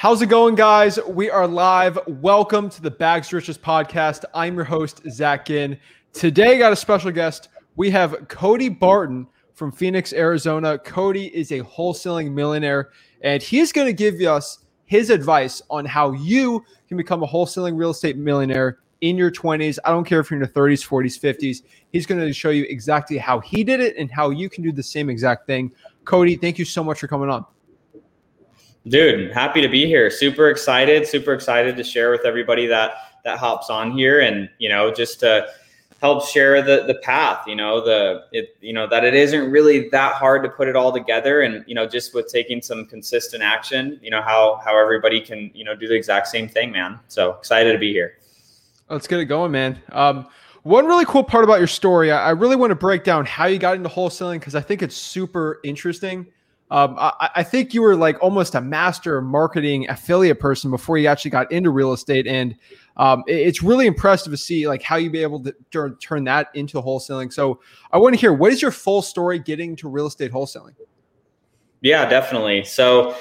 How's it going, guys? We are live. Welcome to the Bags Riches podcast. I'm your host, Zach Ginn. Today, I got a special guest. We have Cody Barton from Phoenix, Arizona. Cody is a wholesaling millionaire, and he's going to give us his advice on how you can become a wholesaling real estate millionaire in your 20s. I don't care if you're in your 30s, 40s, 50s. He's going to show you exactly how he did it and how you can do the same exact thing. Cody, thank you so much for coming on. Dude, happy to be here. Super excited, super excited to share with everybody that that hops on here and, you know, just to help share the the path, you know, the it you know that it isn't really that hard to put it all together and, you know, just with taking some consistent action, you know, how how everybody can, you know, do the exact same thing, man. So, excited to be here. Let's get it going, man. Um, one really cool part about your story, I, I really want to break down how you got into wholesaling because I think it's super interesting. Um, I, I, think you were like almost a master marketing affiliate person before you actually got into real estate, and um, it, it's really impressive to see like how you be able to turn, turn that into wholesaling. So I want to hear what is your full story getting to real estate wholesaling? Yeah, definitely. So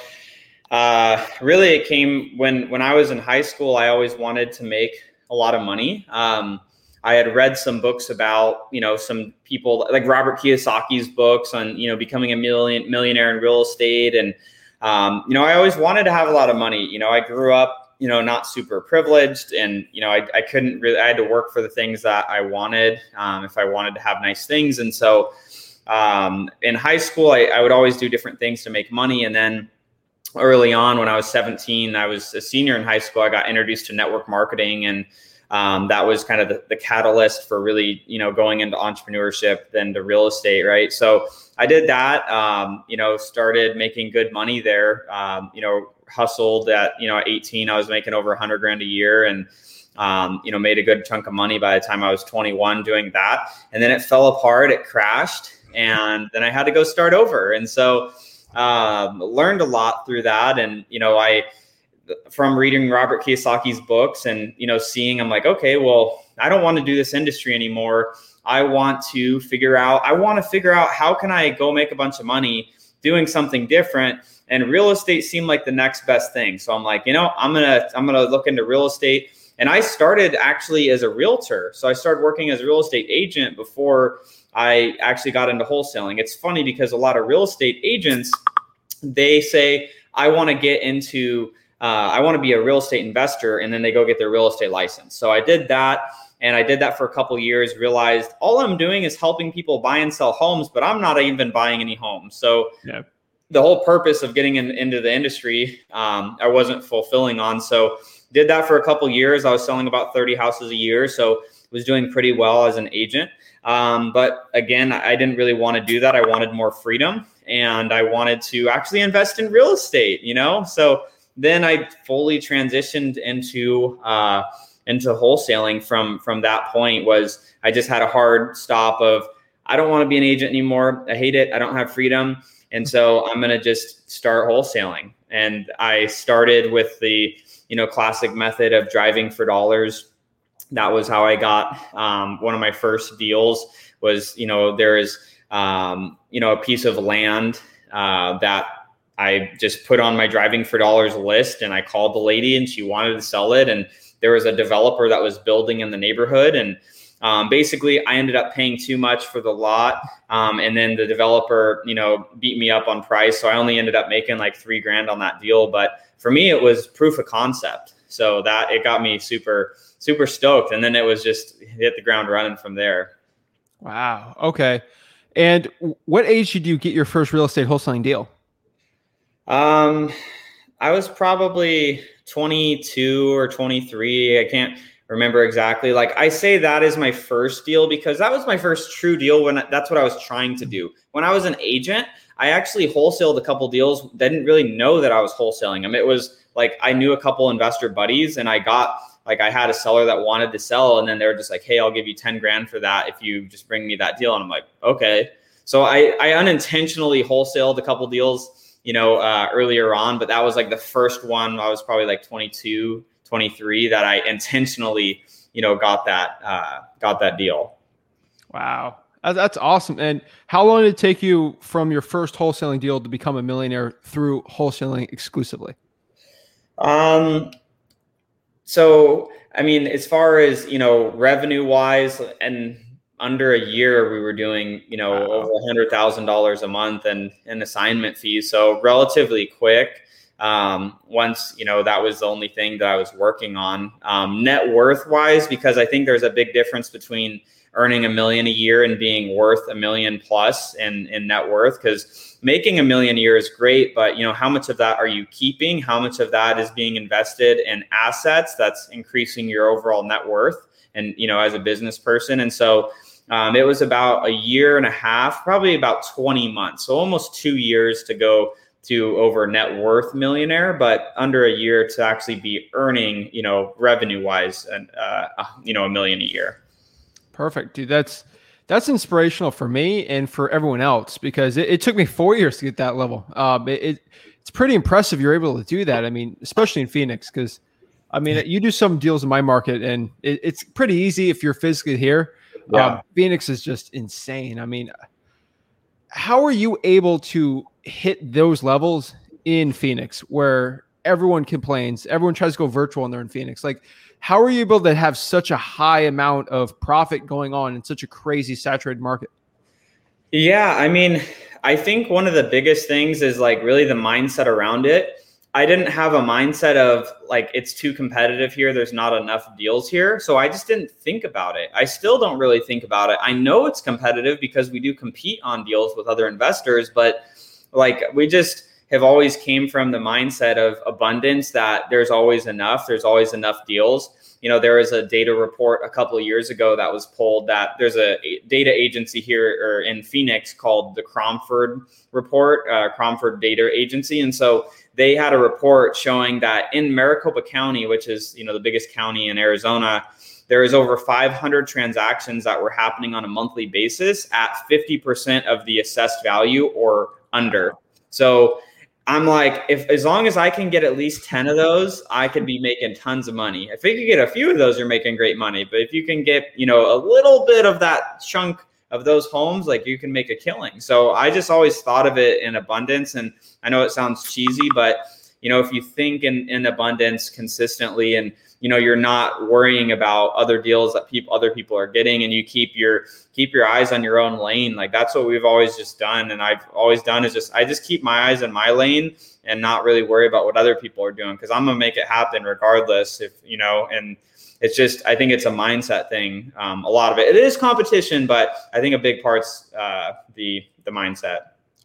uh, really, it came when when I was in high school. I always wanted to make a lot of money. Um, I had read some books about, you know, some people like Robert Kiyosaki's books on, you know, becoming a million millionaire in real estate. And, um, you know, I always wanted to have a lot of money. You know, I grew up, you know, not super privileged and, you know, I, I couldn't really, I had to work for the things that I wanted um, if I wanted to have nice things. And so um, in high school, I, I would always do different things to make money. And then, early on when I was 17, I was a senior in high school. I got introduced to network marketing and um, that was kind of the, the, catalyst for really, you know, going into entrepreneurship, then to real estate, right? So I did that, um, you know, started making good money there, um, you know, hustled at, you know, 18, I was making over 100 grand a year and, um, you know, made a good chunk of money by the time I was 21 doing that. And then it fell apart, it crashed, and then I had to go start over. And so, um, learned a lot through that. And, you know, I, from reading Robert Kiyosaki's books and you know seeing I'm like okay well I don't want to do this industry anymore. I want to figure out I want to figure out how can I go make a bunch of money doing something different. And real estate seemed like the next best thing. So I'm like you know I'm going to I'm going to look into real estate. And I started actually as a realtor. So I started working as a real estate agent before I actually got into wholesaling. It's funny because a lot of real estate agents they say I want to get into uh, I want to be a real estate investor, and then they go get their real estate license. So I did that, and I did that for a couple years. Realized all I'm doing is helping people buy and sell homes, but I'm not even buying any homes. So yeah. the whole purpose of getting in, into the industry, um, I wasn't fulfilling on. So did that for a couple years. I was selling about 30 houses a year, so was doing pretty well as an agent. Um, but again, I didn't really want to do that. I wanted more freedom, and I wanted to actually invest in real estate. You know, so then I fully transitioned into uh, into wholesaling from from that point. Was I just had a hard stop of I don't want to be an agent anymore. I hate it. I don't have freedom, and so I'm gonna just start wholesaling. And I started with the you know classic method of driving for dollars. That was how I got um, one of my first deals. Was you know there is um, you know a piece of land uh, that I just put on my driving for dollars list and I called the lady and she wanted to sell it. And there was a developer that was building in the neighborhood. And um, basically, I ended up paying too much for the lot. Um, and then the developer, you know, beat me up on price. So I only ended up making like three grand on that deal. But for me, it was proof of concept. So that it got me super, super stoked. And then it was just hit the ground running from there. Wow. Okay. And what age did you get your first real estate wholesaling deal? Um, I was probably 22 or 23. I can't remember exactly. Like I say that is my first deal because that was my first true deal when that's what I was trying to do. When I was an agent, I actually wholesaled a couple deals. Didn't really know that I was wholesaling them. It was like I knew a couple investor buddies and I got like I had a seller that wanted to sell and then they were just like, "Hey, I'll give you 10 grand for that if you just bring me that deal." And I'm like, "Okay." So I I unintentionally wholesaled a couple deals you know, uh, earlier on, but that was like the first one. I was probably like 22, 23 that I intentionally, you know, got that, uh, got that deal. Wow. That's awesome. And how long did it take you from your first wholesaling deal to become a millionaire through wholesaling exclusively? Um, so I mean, as far as you know, revenue wise, and under a year, we were doing you know wow. over a hundred thousand dollars a month and and assignment fees. So relatively quick. Um, once you know that was the only thing that I was working on. Um, net worth wise, because I think there's a big difference between earning a million a year and being worth a million plus in, in net worth because making a million a year is great but you know how much of that are you keeping how much of that is being invested in assets that's increasing your overall net worth and you know as a business person and so um, it was about a year and a half probably about 20 months so almost two years to go to over net worth millionaire, but under a year to actually be earning, you know, revenue wise, and uh, you know, a million a year. Perfect, dude. That's that's inspirational for me and for everyone else because it, it took me four years to get that level. Um, it, it, it's pretty impressive you're able to do that. I mean, especially in Phoenix, because I mean, you do some deals in my market, and it, it's pretty easy if you're physically here. Yeah. Um, Phoenix is just insane. I mean, how are you able to hit those levels in Phoenix where everyone complains, everyone tries to go virtual and they're in Phoenix? Like, how are you able to have such a high amount of profit going on in such a crazy saturated market? Yeah, I mean, I think one of the biggest things is like really the mindset around it. I didn't have a mindset of like it's too competitive here, there's not enough deals here. So I just didn't think about it. I still don't really think about it. I know it's competitive because we do compete on deals with other investors, but like we just have always came from the mindset of abundance that there's always enough, there's always enough deals. You know, there was a data report a couple of years ago that was pulled that there's a data agency here or in Phoenix called the Cromford Report, uh, Cromford Data Agency, and so they had a report showing that in Maricopa County, which is you know the biggest county in Arizona, there is over 500 transactions that were happening on a monthly basis at 50% of the assessed value or under. So I'm like, if as long as I can get at least 10 of those, I could be making tons of money. If you can get a few of those, you're making great money. But if you can get, you know, a little bit of that chunk of those homes, like you can make a killing. So I just always thought of it in abundance. And I know it sounds cheesy, but you know, if you think in, in abundance consistently and you know you're not worrying about other deals that people other people are getting and you keep your keep your eyes on your own lane like that's what we've always just done and i've always done is just i just keep my eyes in my lane and not really worry about what other people are doing because i'm gonna make it happen regardless if you know and it's just i think it's a mindset thing um, a lot of it it is competition but i think a big part's uh, the the mindset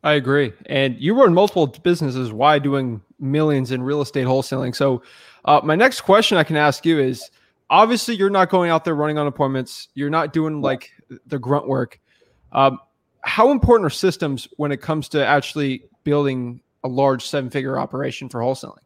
I agree. And you run multiple businesses. Why doing millions in real estate wholesaling? So uh, my next question I can ask you is obviously you're not going out there running on appointments. You're not doing like the grunt work. Um, how important are systems when it comes to actually building a large seven figure operation for wholesaling?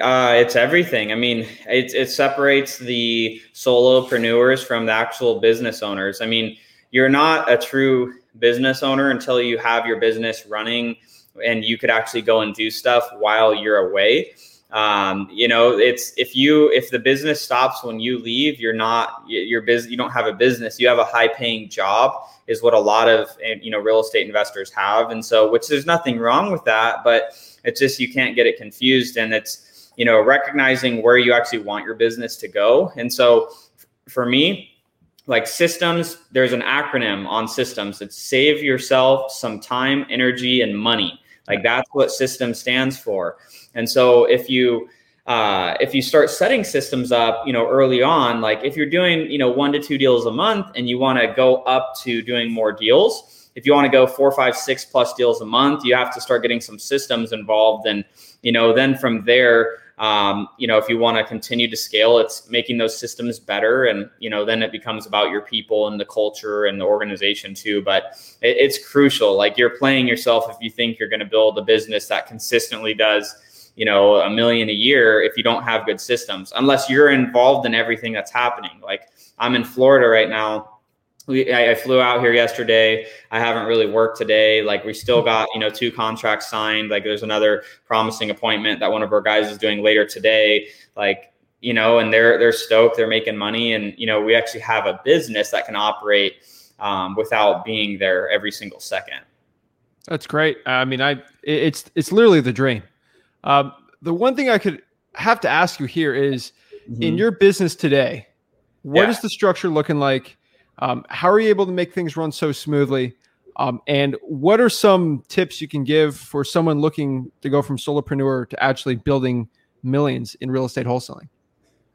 Uh, it's everything. I mean, it, it separates the solopreneurs from the actual business owners. I mean, you're not a true business owner until you have your business running and you could actually go and do stuff while you're away um, you know it's if you if the business stops when you leave you're not you're busy you don't have a business you have a high paying job is what a lot of you know real estate investors have and so which there's nothing wrong with that but it's just you can't get it confused and it's you know recognizing where you actually want your business to go and so for me like systems there's an acronym on systems it's save yourself some time energy and money like that's what system stands for. And so if you uh, if you start setting systems up, you know, early on, like if you're doing, you know, one to two deals a month and you want to go up to doing more deals, if you want to go four, five, six plus deals a month, you have to start getting some systems involved. And, you know, then from there, um, you know, if you want to continue to scale, it's making those systems better. And, you know, then it becomes about your people and the culture and the organization too. But it, it's crucial. Like you're playing yourself if you think you're going to build a business that consistently does, you know, a million a year if you don't have good systems, unless you're involved in everything that's happening. Like I'm in Florida right now we I, I, flew out here yesterday. I haven't really worked today. Like we still hmm. got you know two contracts signed. Like there's another promising appointment that one of our guys is doing later today. Like you know, and they're they're stoked. They're making money, and you know we actually have a business that can operate um, without being there every single second. That's great. I mean, I it's it's literally the dream. Um, the one thing I could have to ask you here is mm-hmm. in your business today, what yeah. is the structure looking like? Um, how are you able to make things run so smoothly? Um, and what are some tips you can give for someone looking to go from solopreneur to actually building millions in real estate wholesaling?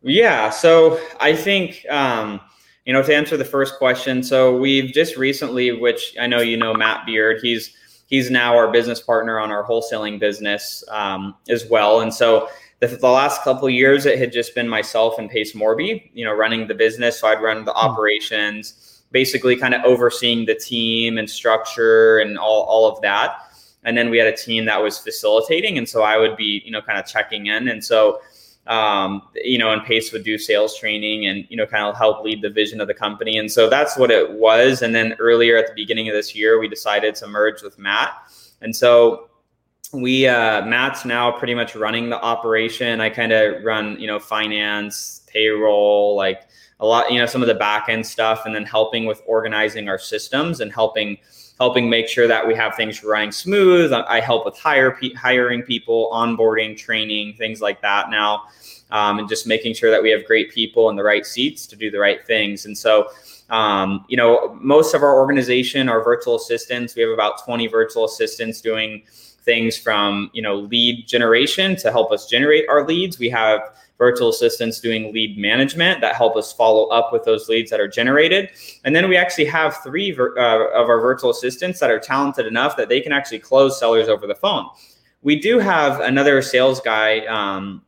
Yeah, so I think um, you know to answer the first question. So we've just recently, which I know you know, Matt Beard. He's he's now our business partner on our wholesaling business um, as well, and so the, the last couple years it had just been myself and pace morby you know running the business. So i'd run the hmm. operations basically kind of overseeing the team and structure and all, all of that. And then we had a team that was facilitating and so i would be you know kind of checking in. And so um, you know and pace would do sales training and you know kind of help lead the vision of the company. And so that's what it was. And then earlier at the beginning of this year we decided to merge with matt. And so we uh, Matt's now pretty much running the operation. I kind of run, you know, finance, payroll, like a lot, you know, some of the back end stuff, and then helping with organizing our systems and helping helping make sure that we have things running smooth. I help with hire hiring people, onboarding, training, things like that now, um, and just making sure that we have great people in the right seats to do the right things. And so. Um, you know, most of our organization our virtual assistants. We have about 20 virtual assistants doing things from you know lead generation to help us generate our leads. We have virtual assistants doing lead management that help us follow up with those leads that are generated. And then we actually have three uh, of our virtual assistants that are talented enough that they can actually close sellers over the phone. We do have another sales guy. Um,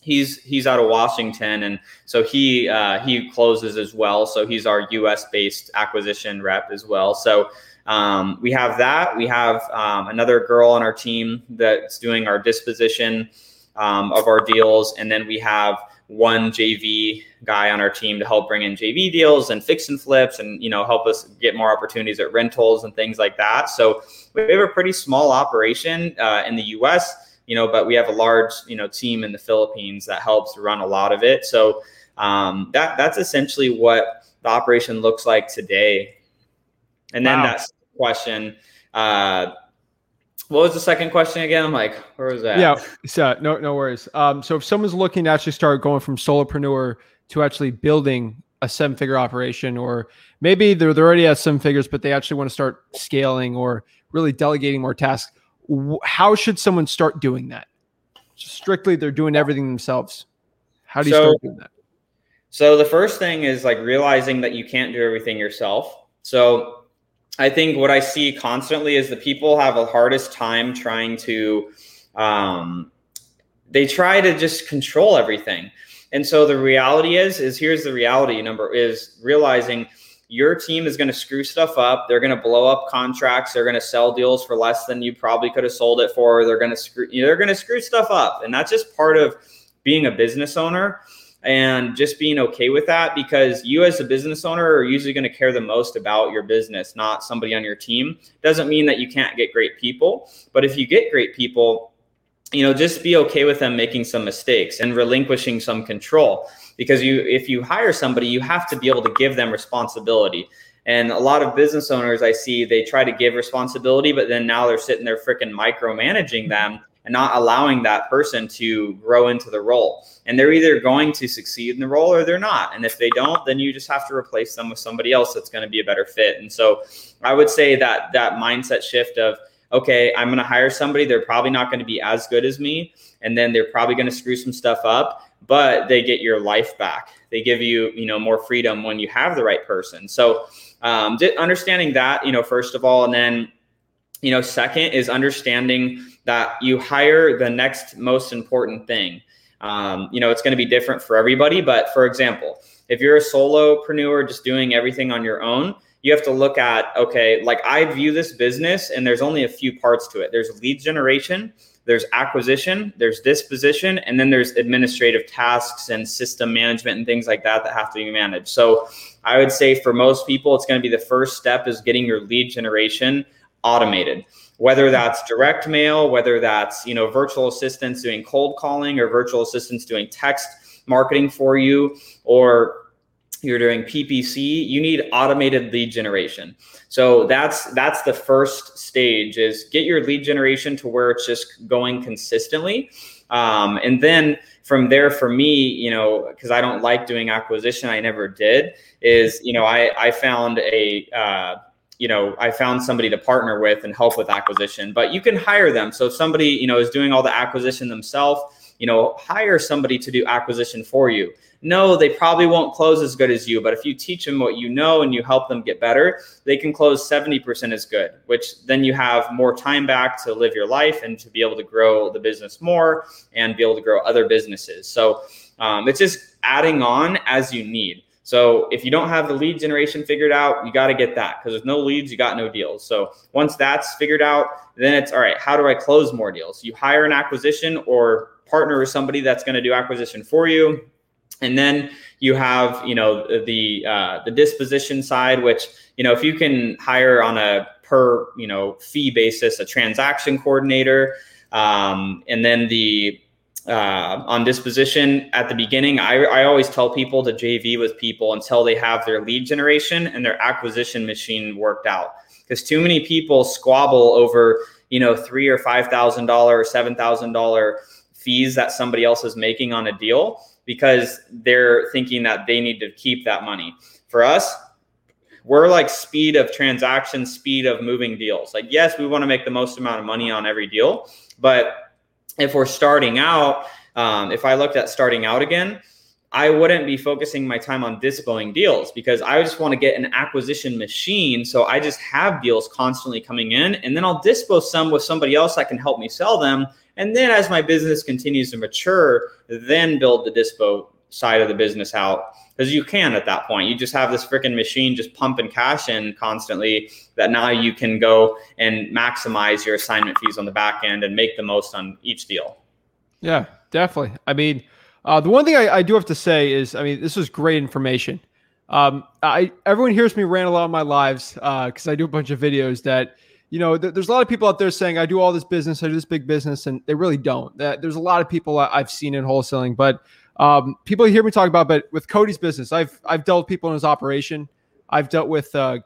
he's he's out of Washington, and so he uh, he closes as well. So he's our U.S. based acquisition rep as well. So um, we have that. We have um, another girl on our team that's doing our disposition um, of our deals, and then we have one JV guy on our team to help bring in JV deals and fix and flips, and you know help us get more opportunities at rentals and things like that. So we have a pretty small operation uh, in the U.S. You know, but we have a large you know team in the Philippines that helps run a lot of it. So um, that that's essentially what the operation looks like today. And then wow. that question, uh, what was the second question again? I'm like, where was that? Yeah, so no, no worries. Um, so if someone's looking to actually start going from solopreneur to actually building a seven figure operation, or maybe they're, they're already at seven figures, but they actually want to start scaling or really delegating more tasks, how should someone start doing that? Just strictly, they're doing everything themselves. How do you so, start doing that? So the first thing is like realizing that you can't do everything yourself. So I think what I see constantly is the people have the hardest time trying to, um, they try to just control everything. And so the reality is, is here's the reality number is realizing your team is going to screw stuff up. They're going to blow up contracts. They're going to sell deals for less than you probably could have sold it for. They're going to screw, they're going to screw stuff up. And that's just part of being a business owner and just being okay with that because you as a business owner are usually going to care the most about your business not somebody on your team. Doesn't mean that you can't get great people but if you get great people you know just be okay with them making some mistakes and relinquishing some control because you if you hire somebody you have to be able to give them responsibility. And a lot of business owners i see they try to give responsibility but then now they're sitting there freaking micromanaging them and not allowing that person to grow into the role. And they're either going to succeed in the role or they're not. And if they don't, then you just have to replace them with somebody else that's going to be a better fit. And so I would say that that mindset shift of, okay, I'm going to hire somebody, they're probably not going to be as good as me. And then they're probably going to screw some stuff up, but they get your life back. They give you, you know, more freedom when you have the right person. So um, understanding that, you know, first of all, and then, you know, second is understanding that you hire the next most important thing. Um, you know, it's going to be different for everybody. But for example, if you're a solopreneur just doing everything on your own, you have to look at, okay, like I view this business and there's only a few parts to it. There's lead generation, there's acquisition, there's disposition, and then there's administrative tasks and system management and things like that that have to be managed. So I would say for most people, it's going to be the first step is getting your lead generation automated whether that's direct mail, whether that's, you know, virtual assistants doing cold calling or virtual assistants doing text marketing for you or you're doing PPC, you need automated lead generation. So that's that's the first stage is get your lead generation to where it's just going consistently. Um, and then from there, for me, you know, because I don't like doing acquisition, I never did. Is you know, I I found a uh, you know, I found somebody to partner with and help with acquisition. But you can hire them. So if somebody you know is doing all the acquisition themselves, you know, hire somebody to do acquisition for you no, they probably won't close as good as you. But if you teach them what you know and you help them get better, they can close 70% as good, which then you have more time back to live your life and to be able to grow the business more and be able to grow other businesses. So um, it's just adding on as you need. So if you don't have the lead generation figured out, you got to get that because there's no leads, you got no deals. So once that's figured out, then it's all right. How do I close more deals? You hire an acquisition or partner with somebody that's going to do acquisition for you and then you have you know the uh, the disposition side which you know if you can hire on a per you know fee basis a transaction coordinator um, and then the uh, on disposition at the beginning I, I always tell people to jv with people until they have their lead generation and their acquisition machine worked out because too many people squabble over you know three or five thousand dollar or seven thousand dollar fees that somebody else is making on a deal because they're thinking that they need to keep that money. For us, we're like speed of transaction, speed of moving deals. Like, yes, we want to make the most amount of money on every deal, but if we're starting out, um, if I looked at starting out again, I wouldn't be focusing my time on dispoing deals because I just want to get an acquisition machine. So I just have deals constantly coming in, and then I'll dispose some with somebody else that can help me sell them. And then as my business continues to mature, then build the dispo side of the business out because you can at that point. You just have this freaking machine just pumping cash in constantly that now you can go and maximize your assignment fees on the back end and make the most on each deal. Yeah, definitely. I mean, uh, the one thing I, I, do have to say is, I mean, this was great information. Um, I everyone hears me rant a lot of my lives because uh, I do a bunch of videos that you know, th- there's a lot of people out there saying I do all this business, I do this big business, and they really don't. That There's a lot of people I've seen in wholesaling, but um, people hear me talk about. But with Cody's business, I've I've dealt with people in his operation. I've dealt with uh,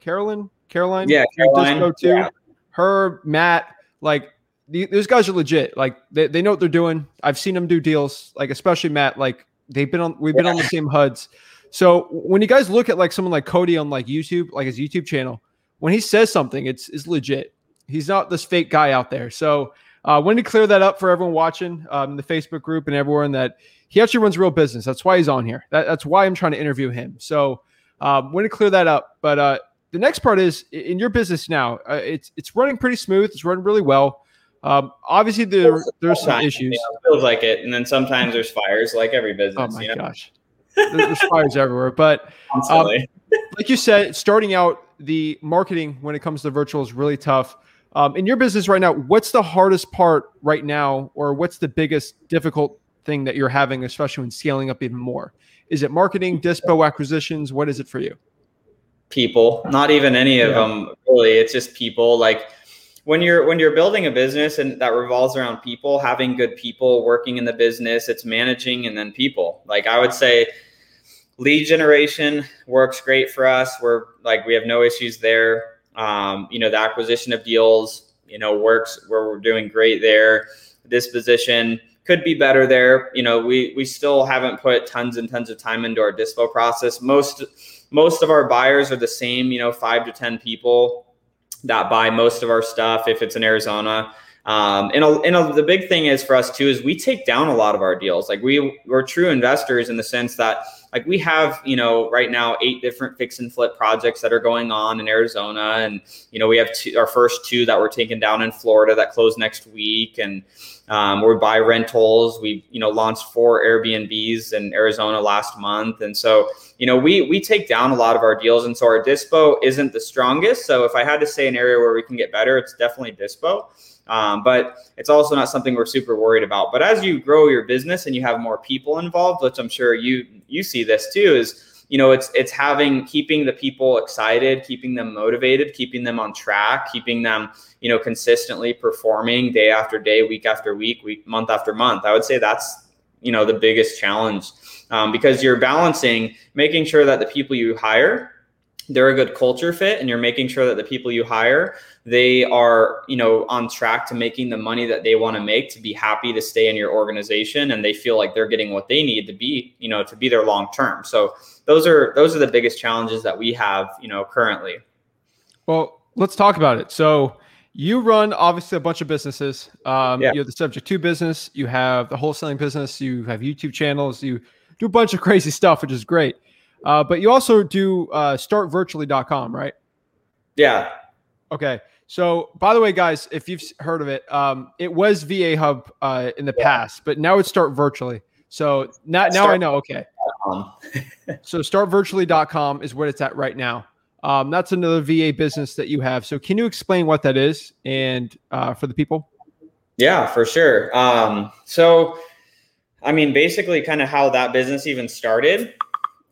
Carolyn, Caroline, yeah, Caroline, Disco too. Yeah. Her, Matt, like these guys are legit. Like they, they know what they're doing. I've seen them do deals. Like especially Matt. Like they've been on. We've been on the same HUDs. So when you guys look at like someone like Cody on like YouTube, like his YouTube channel, when he says something, it's it's legit. He's not this fake guy out there. So uh, wanted to clear that up for everyone watching um, the Facebook group and everyone that he actually runs real business. That's why he's on here. That, that's why I'm trying to interview him. So um, want to clear that up. But uh, the next part is in your business now. Uh, it's it's running pretty smooth. It's running really well. Um, obviously, there there's some issues. Yeah, feels like it, and then sometimes there's fires, like every business. Oh my you know? gosh, there's fires everywhere. But um, like you said, starting out the marketing when it comes to virtual is really tough. Um, in your business right now, what's the hardest part right now, or what's the biggest difficult thing that you're having, especially when scaling up even more? Is it marketing, dispo acquisitions? What is it for you? People, not even any of yeah. them really. It's just people. Like when you're when you're building a business and that revolves around people, having good people working in the business, it's managing and then people. Like I would say lead generation works great for us. We're like we have no issues there. Um, you know, the acquisition of deals, you know, works where we're doing great there. Disposition could be better there. You know, we we still haven't put tons and tons of time into our dispo process. Most most of our buyers are the same. You know, five to ten people that buy most of our stuff. If it's in Arizona. Um, and a, and a, the big thing is for us too is we take down a lot of our deals. Like we we're true investors in the sense that like we have you know right now eight different fix and flip projects that are going on in arizona. And you know we have two, our first two that were taken down in florida that close next week. And um, we buy rentals. We you know launched four airbnbs in arizona last month. And so you know we we take down a lot of our deals. And so our dispo isn't the strongest. So if i had to say an area where we can get better it's definitely dispo um, but it's also not something we're super worried about. But as you grow your business and you have more people involved, which I'm sure you you see this too, is you know it's it's having keeping the people excited, keeping them motivated, keeping them on track, keeping them you know consistently performing day after day, week after week, week month after month. I would say that's you know the biggest challenge um, because you're balancing making sure that the people you hire they're a good culture fit and you're making sure that the people you hire they are you know on track to making the money that they want to make to be happy to stay in your organization and they feel like they're getting what they need to be you know to be there long term. So those are those are the biggest challenges that we have you know currently. Well let's talk about it. So you run obviously a bunch of businesses. Um, yeah. you have the subject to business. You have the wholesaling business. You have youtube channels. You do a bunch of crazy stuff which is great uh, but you also do uh, startvirtually.com, right? Yeah. Okay. So, by the way, guys, if you've heard of it, um, it was VA Hub uh, in the yeah. past, but now it's Start Virtually. So now, now I know. Okay. so startvirtually.com is what it's at right now. Um, that's another VA business that you have. So can you explain what that is and uh, for the people? Yeah, for sure. Um, so, I mean, basically, kind of how that business even started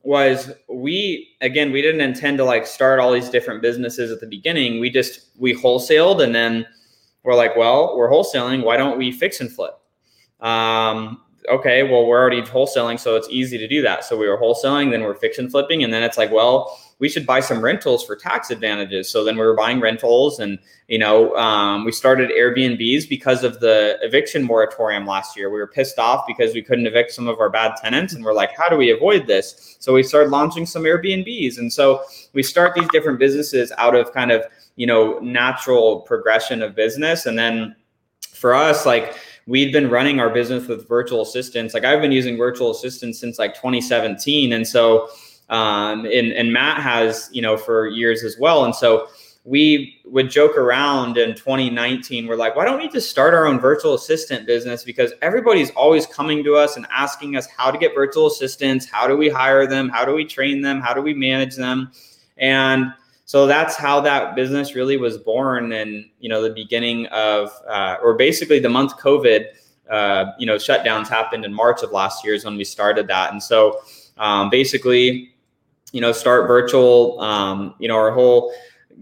was we again we didn't intend to like start all these different businesses at the beginning. We just we wholesaled and then we're like well we're wholesaling. Why don't we fix and flip? Um, okay well we're already wholesaling so it's easy to do that. So we were wholesaling then we're fix and flipping and then it's like well we should buy some rentals for tax advantages. So then we were buying rentals, and you know, um, we started Airbnbs because of the eviction moratorium last year. We were pissed off because we couldn't evict some of our bad tenants, and we're like, how do we avoid this? So we started launching some Airbnbs, and so we start these different businesses out of kind of you know natural progression of business, and then for us, like we'd been running our business with virtual assistants. Like I've been using virtual assistants since like 2017, and so um, and, and Matt has, you know, for years as well. And so we would joke around in 2019. We're like, why don't we just start our own virtual assistant business? Because everybody's always coming to us and asking us how to get virtual assistants, how do we hire them, how do we train them, how do we manage them, and so that's how that business really was born. And you know, the beginning of, uh, or basically the month COVID, uh, you know, shutdowns happened in March of last year is when we started that, and so um, basically you know, start virtual. Um, you know, our whole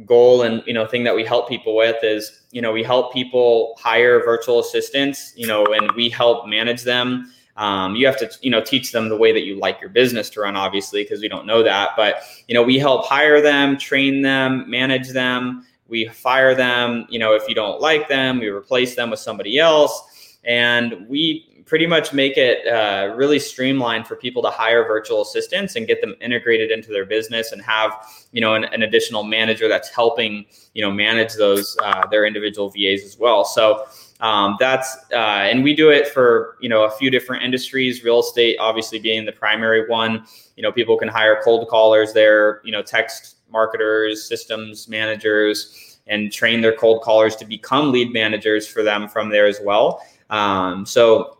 goal and you know thing that we help people with is you know we help people hire virtual assistants. You know, and we help manage them. Um, you have to you know teach them the way that you like your business to run, obviously, because we don't know that. But you know, we help hire them, train them, manage them. We fire them. You know, if you don't like them, we replace them with somebody else, and we pretty much make it uh, really streamlined for people to hire virtual assistants and get them integrated into their business and have you know an, an additional manager that's helping you know manage those uh, their individual VAs as well. So um, that's uh, and we do it for you know a few different industries. Real estate, obviously, being the primary one. You know, people can hire cold callers there. You know, text marketers, systems managers, and train their cold callers to become lead managers for them from there as well. Um, so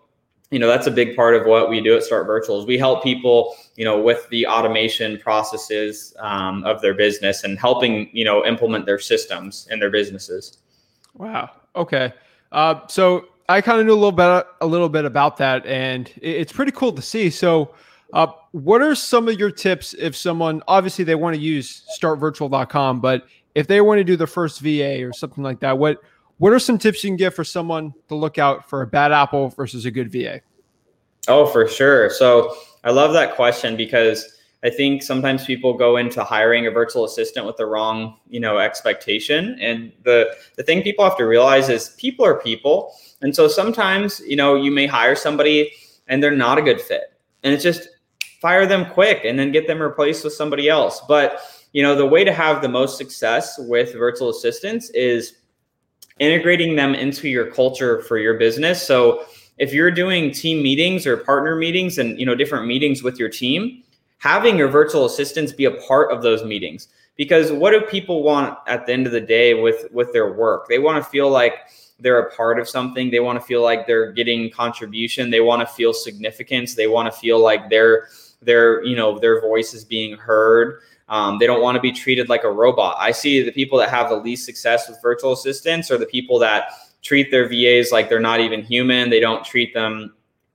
you know that's a big part of what we do at start virtuals we help people you know with the automation processes um, of their business and helping you know implement their systems in their businesses. Wow. Okay. Uh, so i kind of knew a little bit a little bit about that and it's pretty cool to see. So uh, what are some of your tips if someone obviously they want to use startvirtual.com but if they want to do the first va or something like that what what are some tips you can give for someone to look out for a bad apple versus a good VA? Oh, for sure. So I love that question because I think sometimes people go into hiring a virtual assistant with the wrong, you know, expectation. And the the thing people have to realize is people are people. And so sometimes, you know, you may hire somebody and they're not a good fit. And it's just fire them quick and then get them replaced with somebody else. But, you know, the way to have the most success with virtual assistants is integrating them into your culture for your business. So if you're doing team meetings or partner meetings and you know different meetings with your team, having your virtual assistants be a part of those meetings. Because what do people want at the end of the day with with their work? They want to feel like they're a part of something. They want to feel like they're getting contribution. They want to feel significance. They want to feel like their their you know their voice is being heard. Um, they don't want to be treated like a robot. I see the people that have the least success with virtual assistants are the people that treat their VAs like they're not even human. They don't treat them,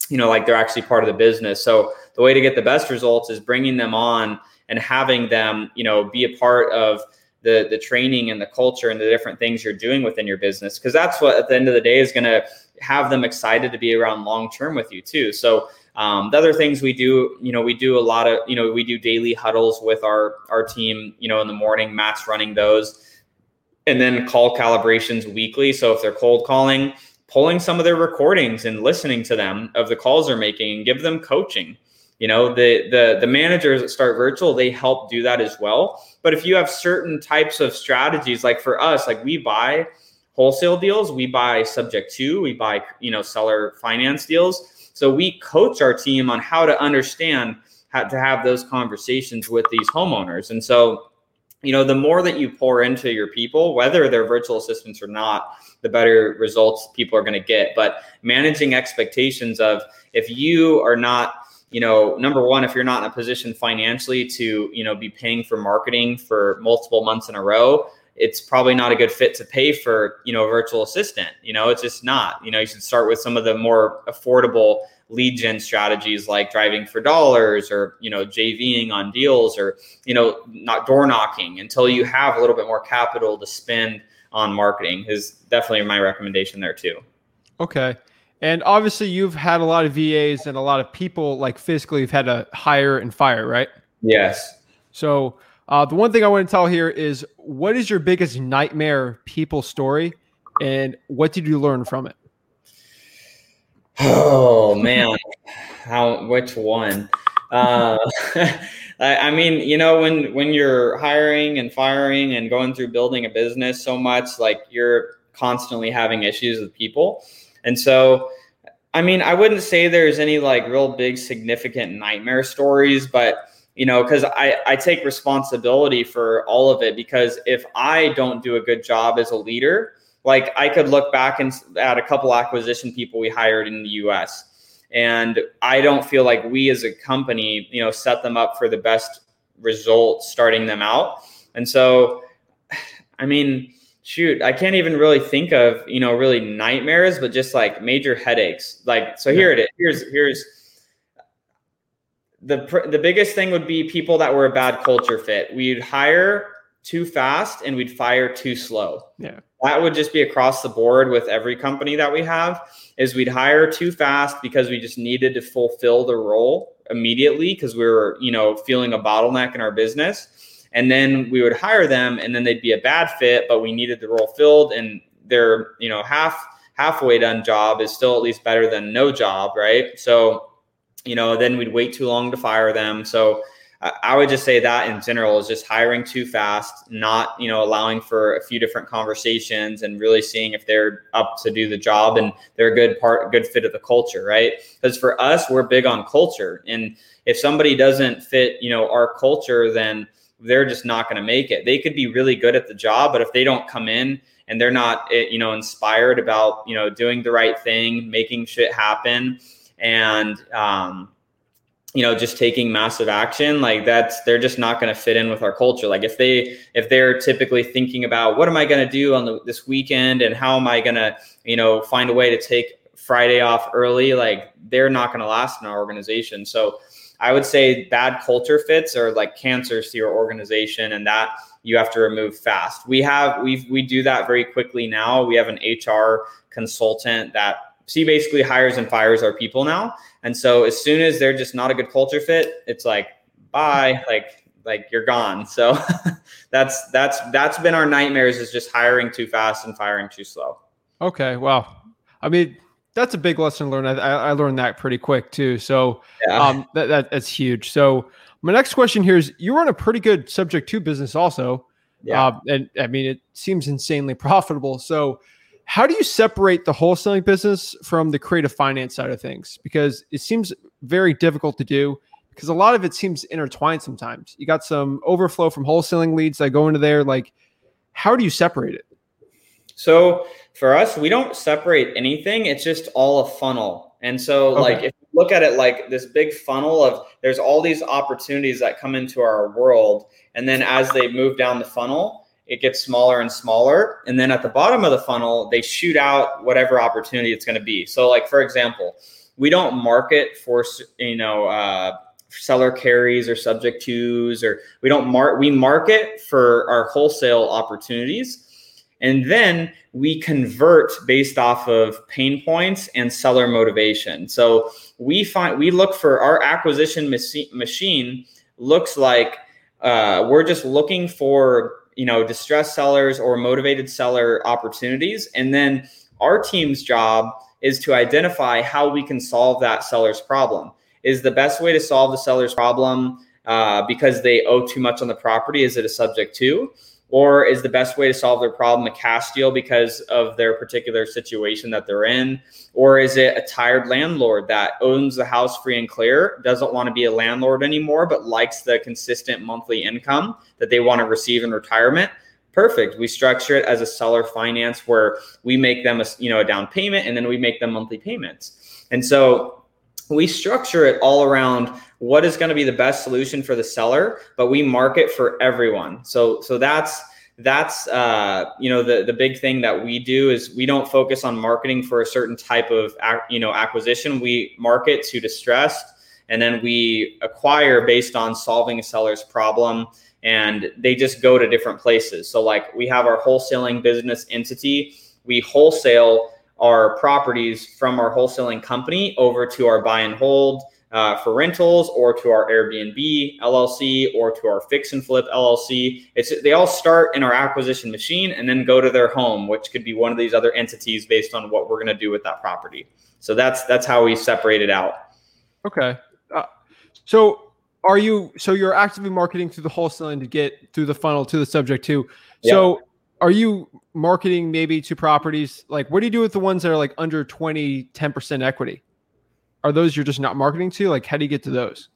you know, like they're actually part of the business. So the way to get the best results is bringing them on and having them, you know, be a part of the the training and the culture and the different things you're doing within your business because that's what at the end of the day is going to have them excited to be around long term with you too. So um, the other things we do, you know, we do a lot of, you know, we do daily huddles with our our team, you know, in the morning. Matt's running those, and then call calibrations weekly. So if they're cold calling, pulling some of their recordings and listening to them of the calls they're making and give them coaching. You know, the the the managers that start virtual, they help do that as well. But if you have certain types of strategies, like for us, like we buy wholesale deals, we buy subject to, we buy, you know, seller finance deals so we coach our team on how to understand how to have those conversations with these homeowners. And so, you know, the more that you pour into your people, whether they're virtual assistants or not, the better results people are going to get. But managing expectations of if you are not you know number one if you're not in a position financially to you know be paying for marketing for multiple months in a row it's probably not a good fit to pay for you know a virtual assistant you know it's just not you know you should start with some of the more affordable lead gen strategies like driving for dollars or you know jving on deals or you know not door knocking until you have a little bit more capital to spend on marketing is definitely my recommendation there too. Okay. And obviously you've had a lot of vas and a lot of people like physically you've had to hire and fire right? Yes. So uh, the one thing I want to tell here is what is your biggest nightmare people story and what did you learn from it? Oh man, how which one? Uh, I mean, you know, when when you're hiring and firing and going through building a business so much, like you're constantly having issues with people, and so I mean, I wouldn't say there's any like real big significant nightmare stories, but you know, because I, I take responsibility for all of it. Because if I don't do a good job as a leader, like I could look back and at a couple acquisition people we hired in the US. And I don't feel like we as a company, you know, set them up for the best results starting them out. And so, I mean, shoot, I can't even really think of, you know, really nightmares, but just like major headaches. Like, so here it is. Here's, here's, the the biggest thing would be people that were a bad culture fit. We'd hire too fast and we'd fire too slow. Yeah. That would just be across the board with every company that we have is we'd hire too fast because we just needed to fulfill the role immediately because we were, you know, feeling a bottleneck in our business. And then we would hire them and then they'd be a bad fit, but we needed the role filled and their, you know, half halfway done job is still at least better than no job, right? So you know, then we'd wait too long to fire them. So I would just say that in general is just hiring too fast, not you know allowing for a few different conversations and really seeing if they're up to do the job and they're a good part, good fit of the culture, right? Because for us, we're big on culture, and if somebody doesn't fit, you know, our culture, then they're just not going to make it. They could be really good at the job, but if they don't come in and they're not, eh, you know, inspired about you know doing the right thing, making shit happen and um, you know just taking massive action like that's they're just not going to fit in with our culture. Like if they if they're typically thinking about what am i going to do on the, this weekend? And how am i going to you know find a way to take friday off early? Like they're not going to last in our organization. So i would say bad culture fits are like cancers to your organization and that you have to remove fast. We have we we do that very quickly now. We have an hr consultant that she basically hires and fires our people now. And so as soon as they're just not a good culture fit, it's like bye, like like you're gone. So that's that's that's been our nightmares is just hiring too fast and firing too slow. Okay, well, I mean that's a big lesson learned. I, I learned that pretty quick too. So yeah. um, that, that that's huge. So my next question here is: You run a pretty good subject to business, also. Yeah. Uh, and I mean, it seems insanely profitable. So how do you separate the wholesaling business from the creative finance side of things? Because it seems very difficult to do because a lot of it seems intertwined sometimes. You got some overflow from wholesaling leads that go into there. Like, how do you separate it? So for us, we don't separate anything. It's just all a funnel. And so, okay. like, if you look at it like this big funnel of there's all these opportunities that come into our world. And then as they move down the funnel, it gets smaller and smaller. And then at the bottom of the funnel, they shoot out whatever opportunity it's going to be. So, like for example, we don't market for you know uh, seller carries or subject twos, or we don't mark. We market for our wholesale opportunities. And then we convert based off of pain points and seller motivation. So we find we look for our acquisition machine looks like uh, we're just looking for you know distressed sellers or motivated seller opportunities, and then our team's job is to identify how we can solve that seller's problem. Is the best way to solve the seller's problem uh, because they owe too much on the property? Is it a subject to? Or is the best way to solve their problem a cash deal because of their particular situation that they're in? Or is it a tired landlord that owns the house free and clear doesn't want to be a landlord anymore but likes the consistent monthly income that they want to receive in retirement? Perfect. We structure it as a seller finance where we make them a you know a down payment and then we make them monthly payments. And so we structure it all around what is going to be the best solution for the seller but we market for everyone. So so that's that's uh, you know the the big thing that we do is we don't focus on marketing for a certain type of you know acquisition. We market to distressed and then we acquire based on solving a seller's problem and they just go to different places. So like we have our wholesaling business entity. We wholesale our properties from our wholesaling company over to our buy and hold uh, for rentals or to our Airbnb LLC or to our fix and flip LLC. It's they all start in our acquisition machine and then go to their home, which could be one of these other entities based on what we're going to do with that property. So that's that's how we separate it out. Okay. Uh, so are you so you're actively marketing through the wholesaling to get through the funnel to the subject to. So are you marketing maybe to properties like what do you do with the ones that are like under 20 10% equity? Are those you're just not marketing to? Like, how do you get to those?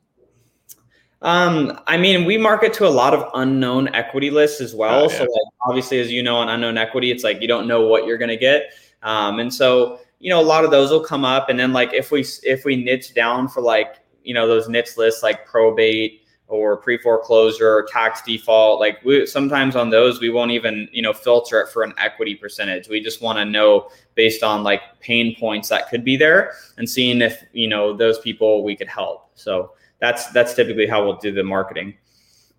Um, I mean, we market to a lot of unknown equity lists as well. Oh, yeah. So, like, obviously, as you know, on unknown equity, it's like you don't know what you're going to get. Um, and so, you know, a lot of those will come up. And then, like, if we if we niche down for like you know those niche lists like probate, or pre-foreclosure or tax default like we sometimes on those we won't even you know filter it for an equity percentage. We just want to know based on like pain points that could be there and seeing if you know those people we could help. So that's that's typically how we'll do the marketing.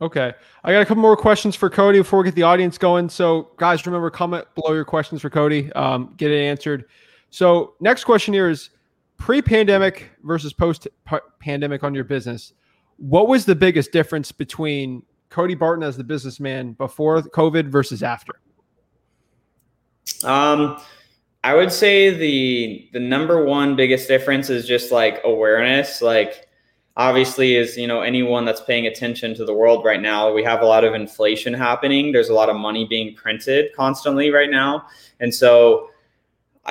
Okay. I got a couple more questions for cody before we get the audience going. So guys remember comment below your questions for cody um, get it answered. So next question here is pre-pandemic versus post-pandemic on your business what was the biggest difference between Cody Barton as the businessman before COVID versus after? Um, I would say the the number one biggest difference is just like awareness. Like obviously is you know anyone that's paying attention to the world right now we have a lot of inflation happening there's a lot of money being printed constantly right now and so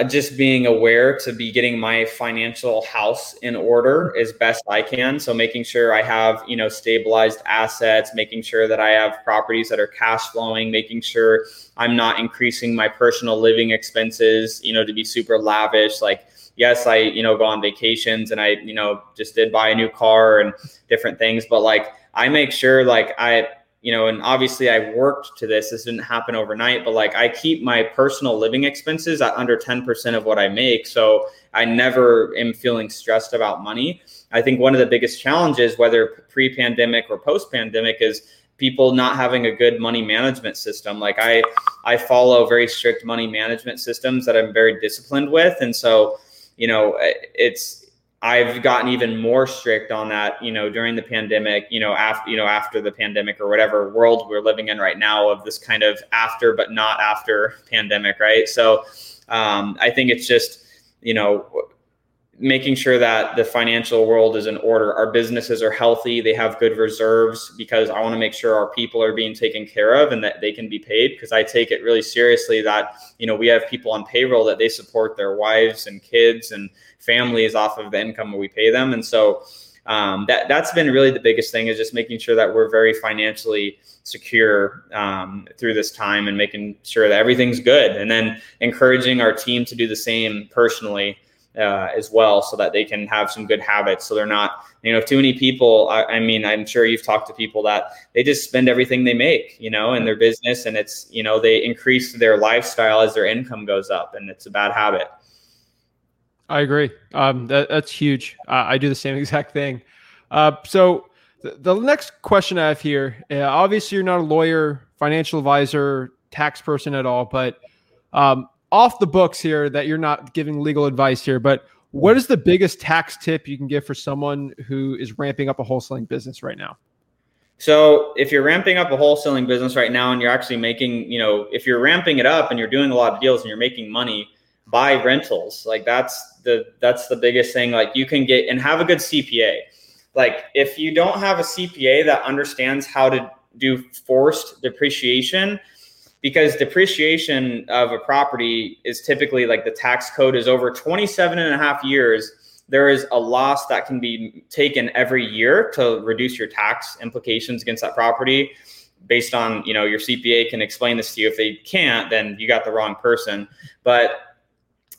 just being aware to be getting my financial house in order as best I can. So making sure I have, you know, stabilized assets, making sure that I have properties that are cash flowing, making sure I'm not increasing my personal living expenses, you know, to be super lavish. Like, yes, I, you know, go on vacations and I, you know, just did buy a new car and different things, but like I make sure like I you know, and obviously I worked to this. This didn't happen overnight, but like I keep my personal living expenses at under 10% of what I make. So I never am feeling stressed about money. I think one of the biggest challenges, whether pre pandemic or post pandemic, is people not having a good money management system. Like I, I follow very strict money management systems that I'm very disciplined with. And so, you know, it's, I've gotten even more strict on that, you know, during the pandemic, you know, after, you know, after the pandemic or whatever world we're living in right now of this kind of after, but not after pandemic. Right. So, um, I think it's just, you know, making sure that the financial world is in order. Our businesses are healthy. They have good reserves because I want to make sure our people are being taken care of and that they can be paid because I take it really seriously that, you know, we have people on payroll that they support their wives and kids and, families off of the income we pay them. And so um, that that's been really the biggest thing is just making sure that we're very financially secure um, through this time and making sure that everything's good, and then encouraging our team to do the same personally. Uh, as well, so that they can have some good habits. So they're not, you know, too many people. I, I, mean, I'm sure you've talked to people that they just spend everything they make, you know, in their business, and it's, you know, they increase their lifestyle as their income goes up, and it's a bad habit. I agree. Um, that, that's huge. I do the same exact thing. Uh, so the, the, next question I have here, uh, obviously you're not a lawyer, financial advisor, tax person at all, but um, off the books here that you're not giving legal advice here, but what is the biggest tax tip you can give for someone who is ramping up a wholesaling business right now? So if you're ramping up a wholesaling business right now and you're actually making, you know, if you're ramping it up and you're doing a lot of deals and you're making money, buy rentals. Like that's the that's the biggest thing. Like you can get and have a good CPA. Like if you don't have a CPA that understands how to do forced depreciation, because depreciation of a property is typically like the tax code is over 27 and a half years there is a loss that can be taken every year to reduce your tax implications against that property based on you know your cpa can explain this to you if they can't then you got the wrong person but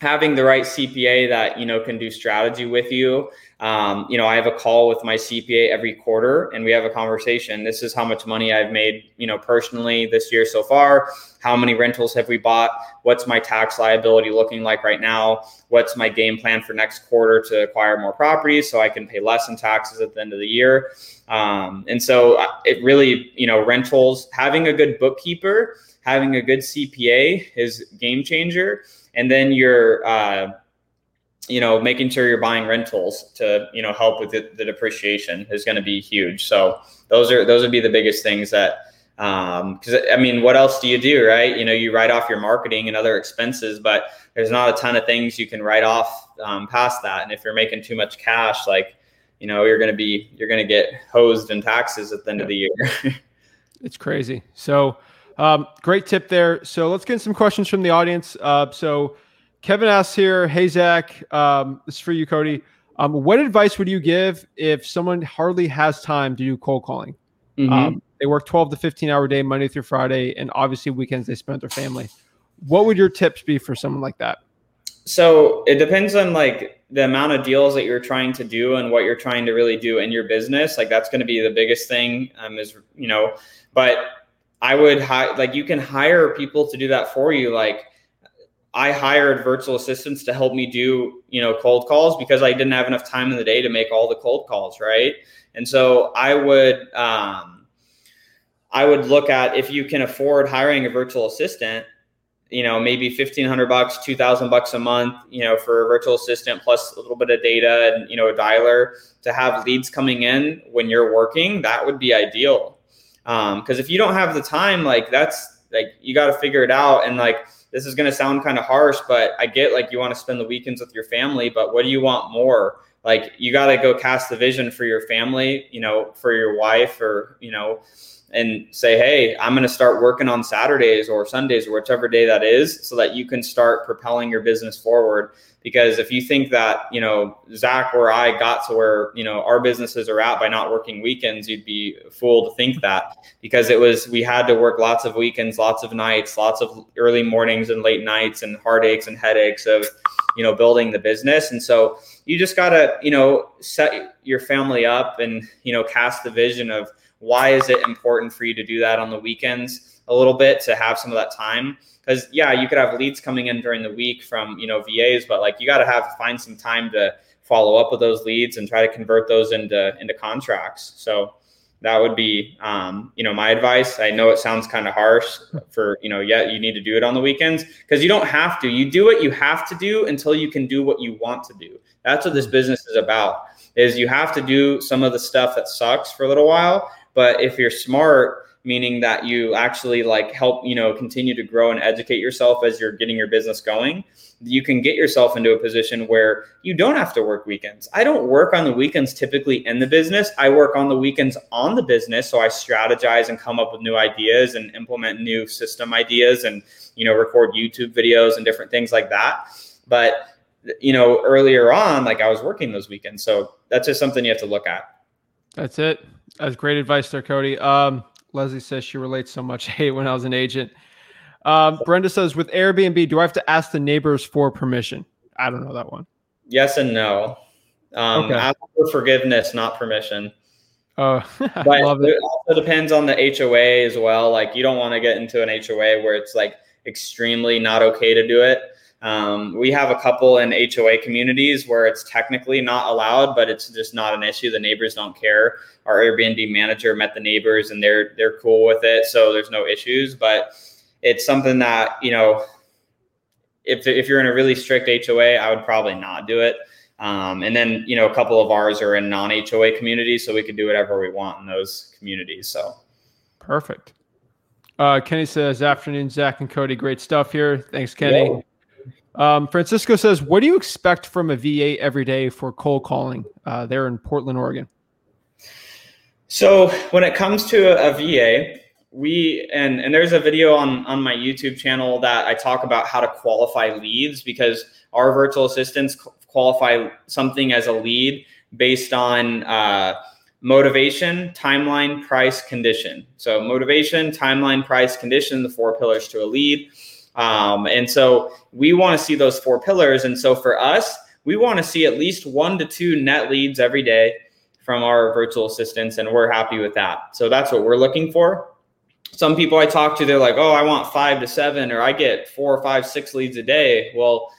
having the right CPA that you know can do strategy with you. Um, you know, I have a call with my CPA every quarter, and we have a conversation. This is how much money I've made, you know, personally this year so far. How many rentals have we bought? What's my tax liability looking like right now? What's my game plan for next quarter to acquire more properties so I can pay less in taxes at the end of the year? Um, and so uh, it really, you know, rentals having a good bookkeeper, having a good CPA is game changer and then you're uh, you know making sure you're buying rentals to you know help with the, the depreciation is going to be huge. So those are those would be the biggest things that um, because um, i mean what else do you do right? You know you write off your marketing and other expenses but there's not a ton of things you can write off um, past that. And if you're making too much cash like you know you're going to be you're going to get hosed in taxes at the end of the year. It's crazy. So um, great tip there. So let's get some questions from the audience. Uh, so Kevin asks here, Hey Zach, um, this is for you, Cody. Um, what advice would you give if someone hardly has time to do cold calling? Mm-hmm. Um, they work 12 to 15 hour day, Monday through Friday, and obviously weekends they spend with their family. What would your tips be for someone like that? So it depends on like the amount of deals that you're trying to do and what you're trying to really do in your business. Like that's going to be the biggest thing. Um, is you know, but I would hire like you can hire people to do that for you. Like I hired virtual assistants to help me do, you know, cold calls because I didn't have enough time in the day to make all the cold calls, right? And so I would um I would look at if you can afford hiring a virtual assistant, you know, maybe 1500 bucks, 2000 bucks a month, you know, for a virtual assistant plus a little bit of data and, you know, a dialer to have leads coming in when you're working, that would be ideal because um, if you don't have the time, like that's like you got to figure it out. And like this is going to sound kind of harsh, but I get like you want to spend the weekends with your family, but what do you want more? Like you got to go cast the vision for your family, you know, for your wife or, you know, and say, hey, I'm going to start working on Saturdays or Sundays or whichever day that is so that you can start propelling your business forward. Because if you think that you know zach or i got to where you know our businesses are at by not working weekends you'd be a fool to think that. Because it was we had to work lots of weekends lots of nights lots of early mornings and late nights and heartaches and headaches of you know building the business. And so you just got to you know set your family up and you know cast the vision of why is it important for you to do that on the weekends a little bit to have some of that time because yeah, you could have leads coming in during the week from you know VAs, but like you got to have find some time to follow up with those leads and try to convert those into into contracts. So that would be um, you know my advice. I know it sounds kind of harsh for you know yeah you need to do it on the weekends because you don't have to. You do what you have to do until you can do what you want to do. That's what this business is about. Is you have to do some of the stuff that sucks for a little while, but if you're smart meaning that you actually like help you know continue to grow and educate yourself as you're getting your business going you can get yourself into a position where you don't have to work weekends. I don't work on the weekends typically in the business. I work on the weekends on the business so i strategize and come up with new ideas and implement new system ideas and you know record youtube videos and different things like that. But you know earlier on like i was working those weekends so that's just something you have to look at. That's it that's great advice there cody um Leslie says she relates so much. Hey, when I was an agent. Um, Brenda says, with Airbnb, do I have to ask the neighbors for permission? I don't know that one. Yes and no. Um, okay. Ask for forgiveness, not permission. Oh, I but love it. It also depends on the HOA as well. Like you don't want to get into an HOA where it's like extremely not okay to do it. Um, we have a couple in HOA communities where it's technically not allowed, but it's just not an issue. The neighbors don't care. Our Airbnb manager met the neighbors and they're they're cool with it, so there's no issues. But it's something that you know if, if you're in a really strict HOA, I would probably not do it. Um, and then, you know, a couple of ours are in non HOA communities, so we can do whatever we want in those communities. So perfect. Uh, Kenny says, afternoon, Zach and Cody. Great stuff here. Thanks, Kenny. Um, Francisco says, what do you expect from a VA every day for cold calling uh, there in Portland, Oregon? So when it comes to a, VA, we and and there's a video on on my YouTube channel that I talk about how to qualify leads because our virtual assistants qualify something as a lead based on uh, motivation, timeline, price, condition. So motivation, timeline, price, condition, the four pillars to a lead. Um, and so we want to see those four pillars. And so for us, we want to see at least one to two net leads every day from our virtual assistants, and we're happy with that. So that's what we're looking for some people I talk to, they're like, oh, I want five to seven, or I get four or five, six leads a day. Well,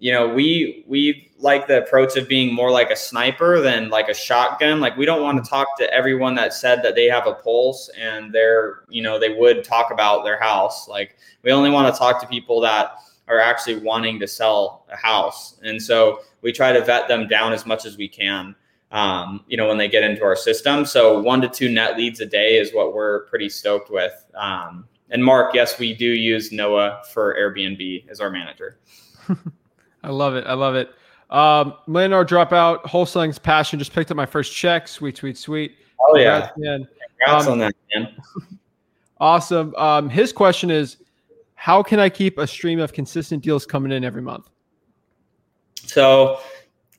you know, we we like the approach of being more like a sniper than like a shotgun. Like we don't want to talk to everyone that said that they have a pulse and they're, you know, they would talk about their house. Like we only want to talk to people that are actually wanting to sell a house. And so we try to vet them down as much as we can um, you know, when they get into our system. So one to two net leads a day is what we're pretty stoked with. Um, and Mark, yes, we do use Noah for Airbnb as our manager. I love it. I love it. Um, Leonard dropout, wholesaling's passion. Just picked up my first check. Sweet, sweet, sweet. Oh Congrats, yeah, man. Congrats um, on that, man. awesome. Um, his question is, how can I keep a stream of consistent deals coming in every month? So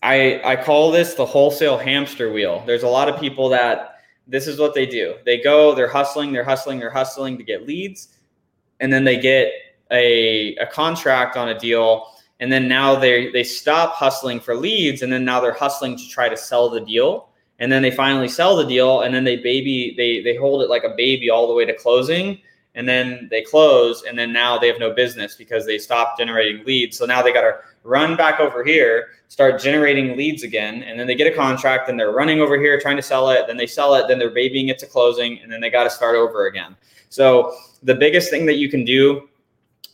I I call this the wholesale hamster wheel. There's a lot of people that this is what they do. They go, they're hustling, they're hustling, they're hustling to get leads, and then they get a a contract on a deal, and then now they they stop hustling for leads, and then now they're hustling to try to sell the deal, and then they finally sell the deal, and then they baby they they hold it like a baby all the way to closing, and then they close, and then now they have no business because they stopped generating leads. So now they got to run back over here, start generating leads again, and then they get a contract and they're running over here trying to sell it. Then they sell it, then they're babying it to closing, and then they got to start over again. So the biggest thing that you can do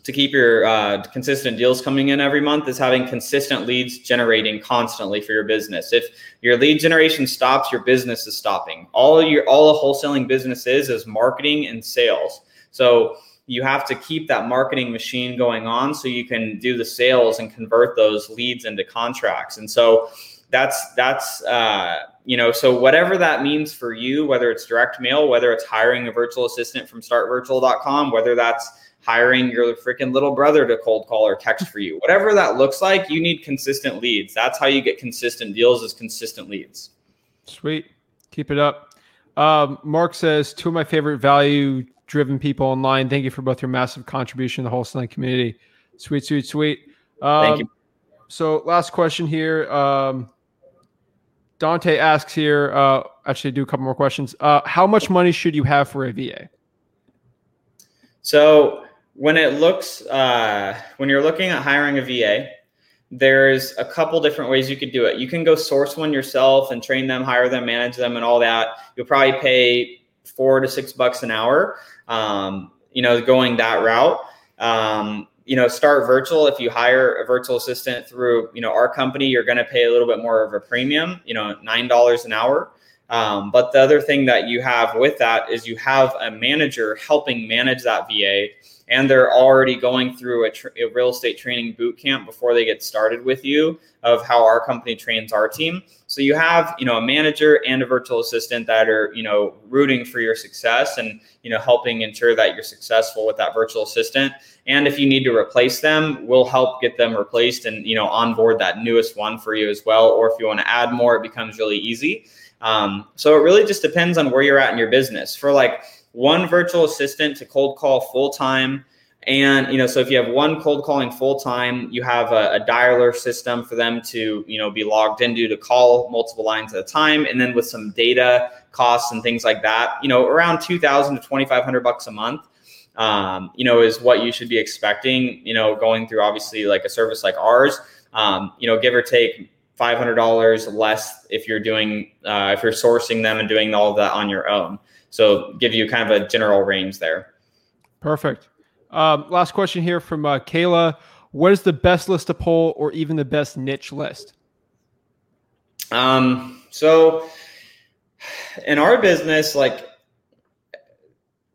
to keep your uh, consistent deals coming in every month is having consistent leads generating constantly for your business. If your lead generation stops, your business is stopping. All your all a wholesaling business is is marketing and sales. So you have to keep that marketing machine going on so you can do the sales and convert those leads into contracts. And so that's that's uh, you know so whatever that means for you, whether it's direct mail, whether it's hiring a virtual assistant from startvirtual.com, whether that's hiring your freaking little brother to cold call or text for you, whatever that looks like, you need consistent leads. That's how you get consistent deals is consistent leads. Sweet, keep it up. Um, Mark says two of my favorite value driven people online. Thank you for both your massive contribution to the wholesaling community. Sweet, sweet, sweet. Um, Thank you. So, last question here. Um, Dante asks here. Uh, actually, do a couple more questions. Uh, how much money should you have for a VA? So, when it looks, uh, when you're looking at hiring a VA, there's a couple different ways you could do it. You can go source one yourself and train them, hire them, manage them, and all that. You'll probably pay four to six bucks an hour um, you know, going that route. Um, you know, start virtual. If you hire a virtual assistant through, you know, our company, you're going to pay a little bit more of a premium, you know, $9 an hour. Um, but the other thing that you have with that is you have a manager helping manage that VA and they're already going through a, a, real estate training boot camp before they get started with you of how our company trains our team. So you have you know a manager and a virtual assistant that are you know rooting for your success and you know helping ensure that you're successful with that virtual assistant. And if you need to replace them we'll help get them replaced and you know onboard that newest one for you as well. Or if you want to add more it becomes really easy. Um, so it really just depends on where you're at in your business. For like one virtual assistant to cold call full time. And you know, so if you have one cold calling full time, you have a, a, dialer system for them to you know be logged into to call multiple lines at a time, and then with some data costs and things like that, you know, around two thousand to twenty five hundred bucks a month. Um, you know, is what you should be expecting. You know, going through obviously like a service like ours. Um, you know, give or take five hundred dollars less if you're doing uh, if you're sourcing them and doing all of that on your own. So give you kind of a general range there. Perfect. Um, last question here from uh, Kayla. What is the best list to pull or even the best niche list? Um, so in our business, like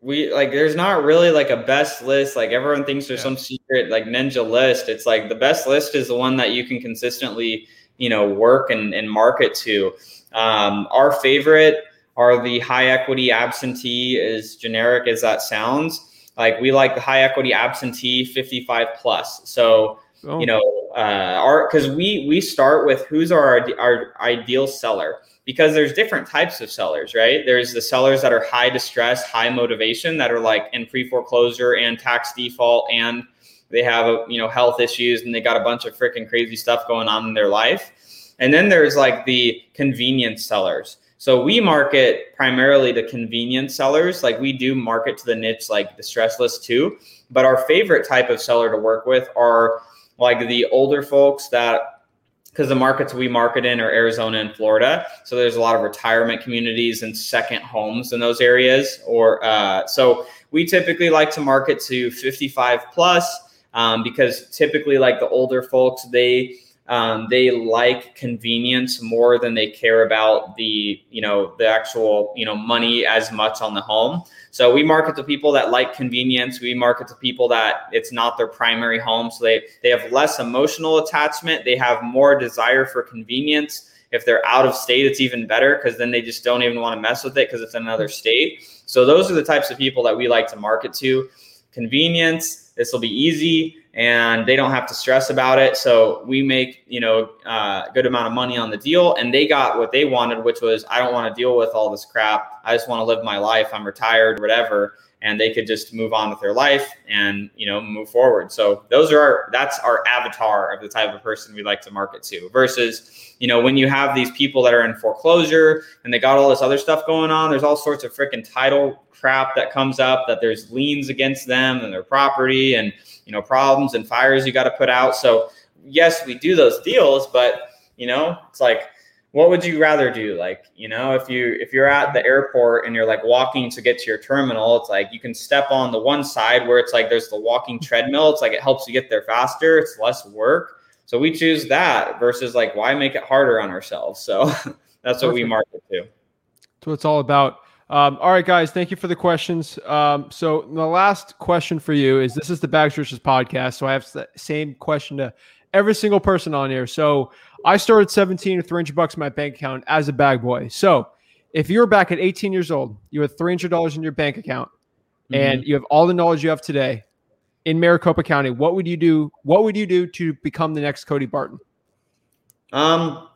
we like there's not really like a best list like everyone thinks there's yeah. some secret like ninja list it's like the best list is the one that you can consistently you know work and, and market to um, our favorite are the high equity absentee as generic as that sounds like we like the high equity absentee 55 plus so oh. you know uh, our because we we start with who's our our ideal seller because there's different types of sellers, right? There's the sellers that are high distress, high motivation that are like in pre foreclosure and tax default and they have a, you know health issues and they got a bunch of freaking crazy stuff going on in their life. And then there's like the convenience sellers. So we market primarily to convenience sellers. Like we do market to the niche like the stress list too. But our favorite type of seller to work with are like the older folks that because the markets we market in are Arizona and Florida. So there's a lot of retirement communities and second homes in those areas. Or uh, so we typically like to market to 55 plus um, because typically, like the older folks, they um, they like convenience more than they care about the you know the actual you know money as much on the home. So we market to people that like convenience. We market to people that it's not their primary home, so they they have less emotional attachment. They have more desire for convenience. If they're out of state, it's even better because then they just don't even want to mess with it because it's another state. So those are the types of people that we like to market to. Convenience. This will be easy and they don't have to stress about it. So we make you know uh, a good amount of money on the deal, and they got what they wanted, which was I don't want to deal with all this crap. I just want to live my life. I'm retired, whatever, and they could just move on with their life and you know move forward. So those are our that's our avatar of the type of person we like to market to. Versus you know when you have these people that are in foreclosure and they got all this other stuff going on. There's all sorts of freaking title crap that comes up that there's liens against them and their property and you know problems and fires you got to put out so yes we do those deals but you know it's like what would you rather do? Like you know if you if you're at the airport and you're like walking to get to your terminal it's like you can step on the one side where it's like there's the walking treadmill. It's like it helps you get there faster. It's less work. So we choose that versus like why make it harder on ourselves? So that's what Perfect. we market to. That's what it's all about. Um, all right, guys, thank you for the questions. Um, so the last question for you is: This is the Bags Riches podcast, so I have the same question to every single person on here. So I started 17 with 300 bucks in my bank account as a bag boy. So if you're back at 18 years old, you had 300 dollars in your bank account, mm-hmm. and you have all the knowledge you have today in Maricopa County, what would you do? What would you do to become the next Cody Barton? Um,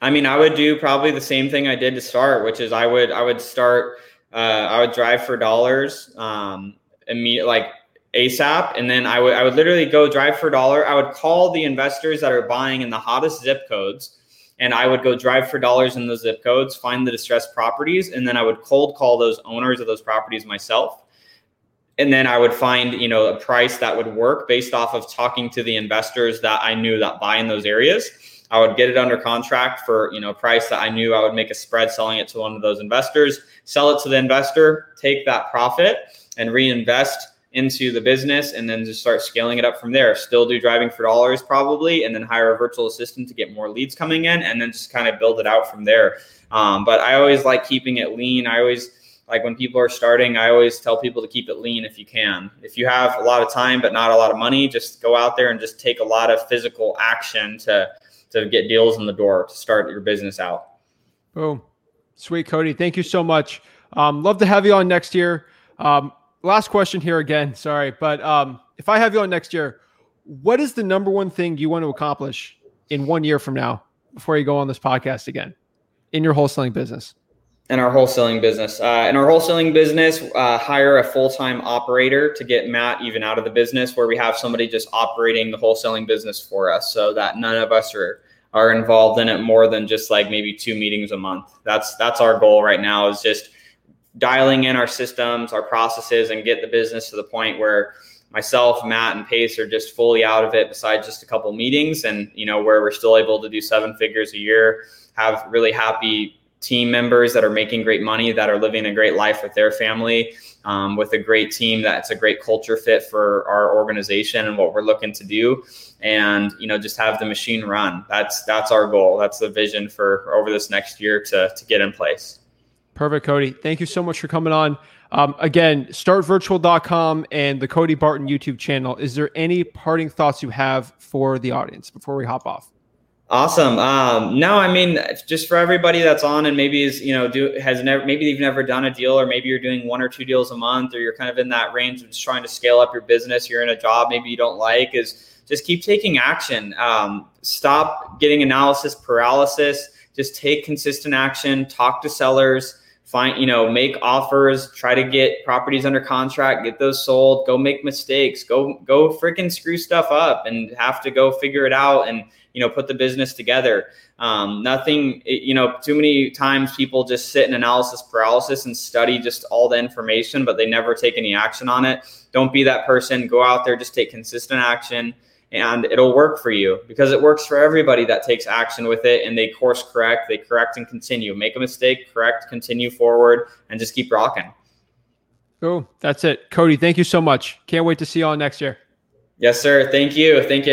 I mean, I would do probably the same thing I did to start, which is I would I would start uh, I would drive for dollars um, immediate like ASAP, and then I would I would literally go drive for a dollar. I would call the investors that are buying in the hottest zip codes, and I would go drive for dollars in those zip codes, find the distressed properties, and then I would cold call those owners of those properties myself. And then I would find, you know, a price that would work based off of talking to the investors that I knew that buy in those areas I would get it under contract for you know a price that I knew I would make a spread selling it to one of those investors, sell it to the investor, take that profit and reinvest into the business and then just start scaling it up from there. Still do driving for dollars probably, and then hire a virtual assistant to get more leads coming in, and then just kind of build it out from there. Um, but I always like keeping it lean. I always like when people are starting, I always tell people to keep it lean if you can. If you have a lot of time but not a lot of money, just go out there and just take a lot of physical action to to get deals in the door to start your business out. Boom. Sweet, Cody. Thank you so much. Um, love to have you on next year. Um, last question here again. Sorry, but um, if I have you on next year, what is the number one thing you want to accomplish in one year from now before you go on this podcast again in your wholesaling business? in our wholesaling business. Uh, in our wholesaling business, uh, hire a full time operator to get Matt even out of the business, where we have somebody just operating the wholesaling business for us, so that none of us are are involved in it more than just like maybe two meetings a month. That's that's our goal right now is just dialing in our systems, our processes, and get the business to the point where myself, Matt, and Pace are just fully out of it. Besides just a couple meetings, and you know where we're still able to do seven figures a year, have really happy team members that are making great money, that are living a great life with their family, um, with a great team that's a great culture fit for our organization and what we're looking to do. And you know, just have the machine run. That's that's our goal. That's the vision for over this next year to to get in place. Perfect, Cody. Thank you so much for coming on. Um, again, startvirtual.com and the Cody Barton YouTube channel. Is there any parting thoughts you have for the audience before we hop off? Awesome. Um, no, I mean, just for everybody that's on and maybe is, you know, do has never, maybe they've never done a deal or maybe you're doing one or two deals a month or you're kind of in that range of just trying to scale up your business. You're in a job maybe you don't like is just keep taking action. Um, stop getting analysis paralysis. Just take consistent action, talk to sellers, find, you know, make offers, try to get properties under contract, get those sold, go make mistakes, go, go freaking screw stuff up and have to go figure it out. And, you know put the business together. Um, nothing you know too many times people just sit in analysis paralysis and study just all the information but they never take any action on it. Don't be that person. Go out there just take consistent action and it'll work for you because it works for everybody that takes action with it and they course correct they correct and continue. Make a mistake correct continue forward and just keep rocking. Cool. That's it. Cody thank you so much. Can't wait to see you all next year. Yes sir. Thank you. Thank you